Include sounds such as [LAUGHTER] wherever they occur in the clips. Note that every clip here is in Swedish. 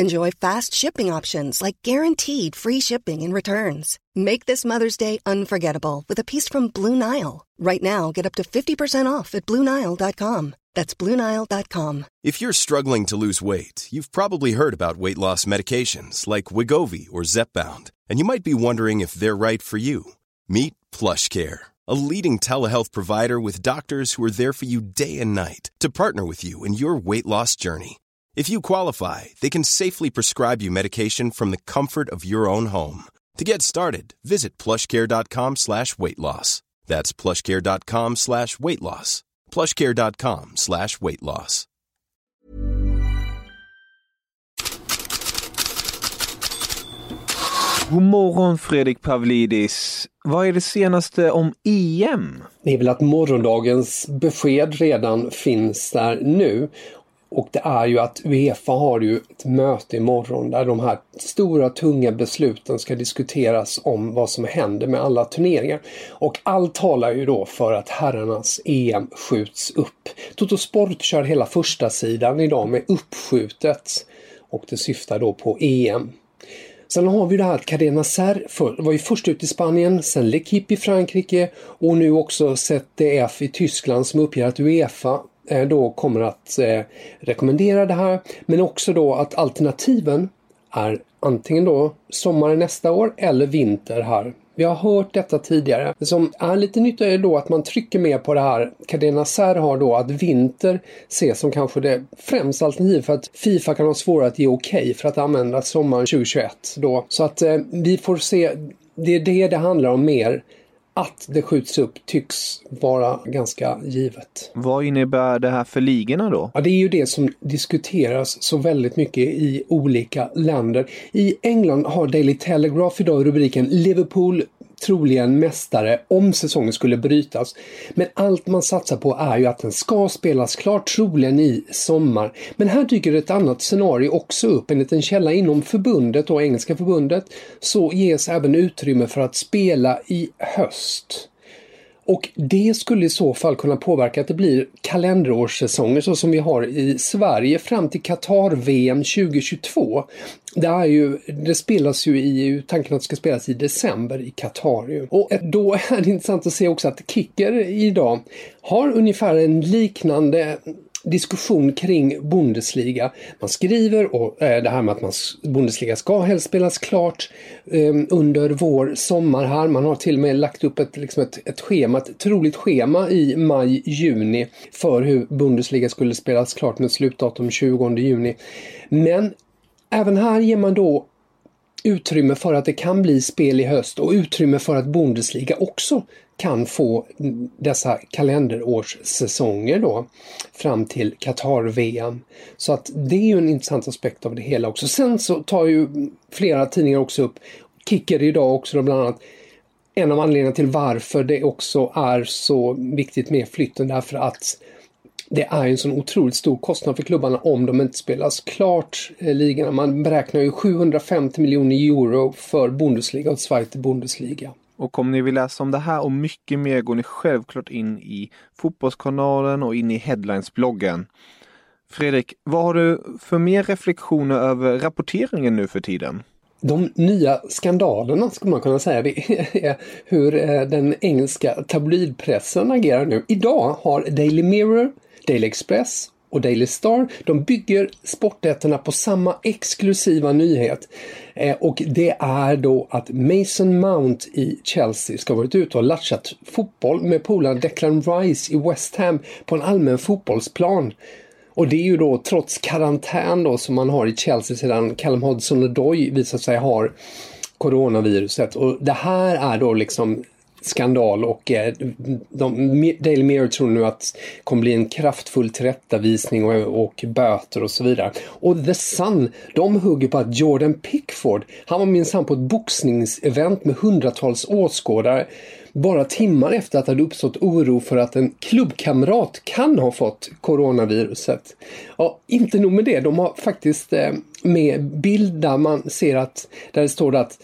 Enjoy fast shipping options like guaranteed free shipping and returns. Make this Mother's Day unforgettable with a piece from Blue Nile. Right now, get up to 50% off at BlueNile.com. That's BlueNile.com. If you're struggling to lose weight, you've probably heard about weight loss medications like Wigovi or Zepbound, and you might be wondering if they're right for you. Meet PlushCare, a leading telehealth provider with doctors who are there for you day and night to partner with you in your weight loss journey. If you qualify, they can safely prescribe you medication from the comfort of your own home. To get started, visit plushcare.com slash weight loss. That's plushcare.com slash weight loss. plushcare.com slash weight loss. God morgon Fredrik Pavlidis. Vad är det senaste om EM? Det är väl att morgondagens besked redan finns där nu. Och det är ju att Uefa har ju ett möte imorgon där de här stora tunga besluten ska diskuteras om vad som händer med alla turneringar. Och allt talar ju då för att herrarnas EM skjuts upp. Toto Sport kör hela första sidan idag med uppskjutet. Och det syftar då på EM. Sen har vi det här att Cadena Ser var ju först ut i Spanien, sen L'Equipe i Frankrike och nu också ZDF i Tyskland som uppger att Uefa Eh, då kommer att eh, rekommendera det här. Men också då att alternativen är antingen då sommaren nästa år eller vinter här vi har hört detta tidigare. Det som är lite nytt är då att man trycker mer på det här. Cadena Ser har då att vinter ses som kanske det främsta alternativet för att Fifa kan ha svårare att ge okej okay för att använda sommaren 2021 då. Så att eh, vi får se. Det är det det handlar om mer att det skjuts upp tycks vara ganska givet. Vad innebär det här för ligorna då? Ja, det är ju det som diskuteras så väldigt mycket i olika länder. I England har Daily Telegraph idag rubriken Liverpool troligen mästare om säsongen skulle brytas. Men allt man satsar på är ju att den ska spelas klart, troligen i sommar. Men här dyker ett annat scenario också upp. Enligt en källa inom förbundet och engelska förbundet så ges även utrymme för att spela i höst. Och det skulle i så fall kunna påverka att det blir kalenderårssäsonger så som vi har i Sverige fram till Qatar-VM 2022. Det, är ju, det spelas ju i, tanken att det ska spelas i december i Qatar. Och då är det intressant att se också att Kicker idag har ungefär en liknande diskussion kring Bundesliga. Man skriver och eh, det här med att man, Bundesliga ska helst spelas klart eh, under vår, sommar här. Man har till och med lagt upp ett, liksom ett, ett schema, ett troligt schema i maj, juni för hur Bundesliga skulle spelas klart med slutdatum 20 juni. Men även här ger man då utrymme för att det kan bli spel i höst och utrymme för att Bundesliga också kan få dessa kalenderårssäsonger då fram till Qatar-VM. Så att det är ju en intressant aspekt av det hela också. Sen så tar ju flera tidningar också upp, Kicker idag också då bland annat, en av anledningarna till varför det också är så viktigt med flytten därför att det är en sån otroligt stor kostnad för klubbarna om de inte spelas klart eh, ligorna. Man beräknar ju 750 miljoner euro för Bundesliga och Zweite Bundesliga. Och om ni vill läsa om det här och mycket mer går ni självklart in i Fotbollskanalen och in i Headlines-bloggen. Fredrik, vad har du för mer reflektioner över rapporteringen nu för tiden? De nya skandalerna skulle man kunna säga, det [LAUGHS] är hur eh, den engelska tabloidpressen agerar nu. Idag har Daily Mirror, Daily Express och Daily Star, de bygger sportätterna på samma exklusiva nyhet. Eh, och det är då att Mason Mount i Chelsea ska ha varit ute och latchat fotboll med polaren Declan Rice i West Ham på en allmän fotbollsplan. Och det är ju då trots karantän då som man har i Chelsea sedan Callum Hodgson-Odoi visat sig ha coronaviruset. Och det här är då liksom skandal och eh, de, Daily Mirror tror nu att det kommer bli en kraftfull tillrättavisning och, och böter och så vidare. Och The Sun, de hugger på att Jordan Pickford, han var minsann på ett boxningsevent med hundratals åskådare bara timmar efter att det hade uppstått oro för att en klubbkamrat kan ha fått coronaviruset. Ja, inte nog med det, de har faktiskt eh, med bild där man ser att, där det står att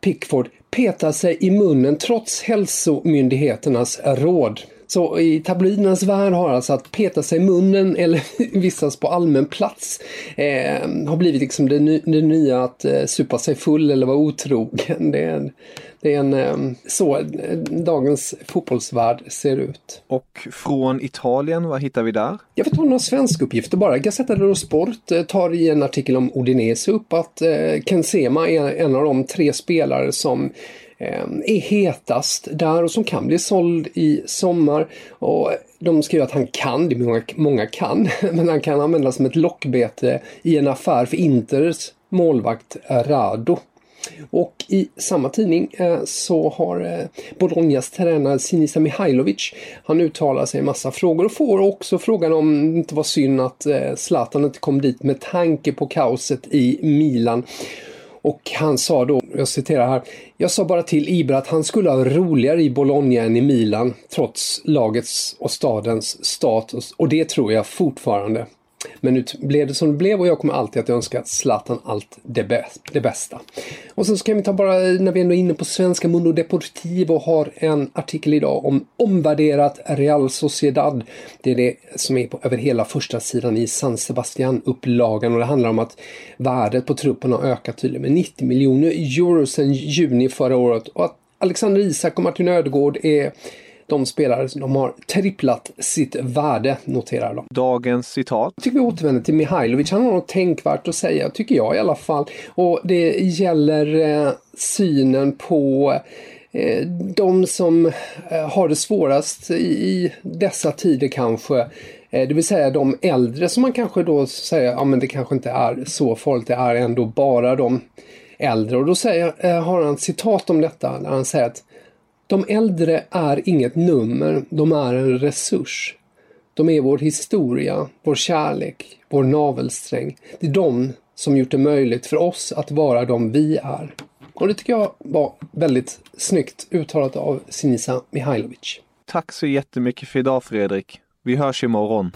Pickford petar sig i munnen trots hälsomyndigheternas råd. Så i tabloidernas värld har alltså att peta sig i munnen eller [LAUGHS] vistas på allmän plats eh, har blivit liksom det, ny, det nya att eh, supa sig full eller vara otrogen. Det är, det är en, eh, så dagens fotbollsvärld ser ut. Och från Italien, vad hittar vi där? Jag vet inte några svenska uppgifter bara. Gazzetta dello Sport eh, tar i en artikel om Udinese upp att eh, Ken Sema är en av de tre spelare som Ehm, är hetast där och som kan bli såld i sommar. Och de skriver att han kan, det är många, många kan, [LAUGHS] men han kan användas som ett lockbete i en affär för Inters målvakt Rado. Och i samma tidning eh, så har eh, Bolognas tränare Sinisa Mihailovic, han uttalar sig i massa frågor och får också frågan om det inte var synd att eh, Zlatan inte kom dit med tanke på kaoset i Milan. Och han sa då, jag citerar här, jag sa bara till Ibra att han skulle ha roligare i Bologna än i Milan, trots lagets och stadens status. Och det tror jag fortfarande. Men nu blev det som det blev och jag kommer alltid att önska Zlatan allt det, bä det bästa. Och sen så kan vi ta bara, när vi ändå är inne på svenska, Mundo Deportivo har en artikel idag om omvärderat Real Sociedad. Det är det som är på, över hela första sidan i San Sebastian-upplagan och det handlar om att värdet på truppen har ökat tydligen med 90 miljoner euro sedan juni förra året och att Alexander Isak och Martin Ödegård är de spelare de har tripplat sitt värde, noterar de. Dagens citat. Jag tycker vi återvänder till Mihailovic. Han har något tänkvärt att säga, tycker jag i alla fall. Och det gäller eh, synen på eh, de som eh, har det svårast i, dessa tider kanske. Eh, det vill säga de äldre som man kanske då säger, ja men det kanske inte är så farligt, det är ändå bara de äldre. Och då säger, har han citat om detta, där han säger att de äldre är inget nummer, de är en resurs. De är vår historia, vår kärlek, vår navelsträng. Det är de som gjort det möjligt för oss att vara de vi är. Och det tycker jag var väldigt snyggt uttalat av Sinisa Mihailovic. Tack så jättemycket för idag Fredrik. Vi hörs imorgon.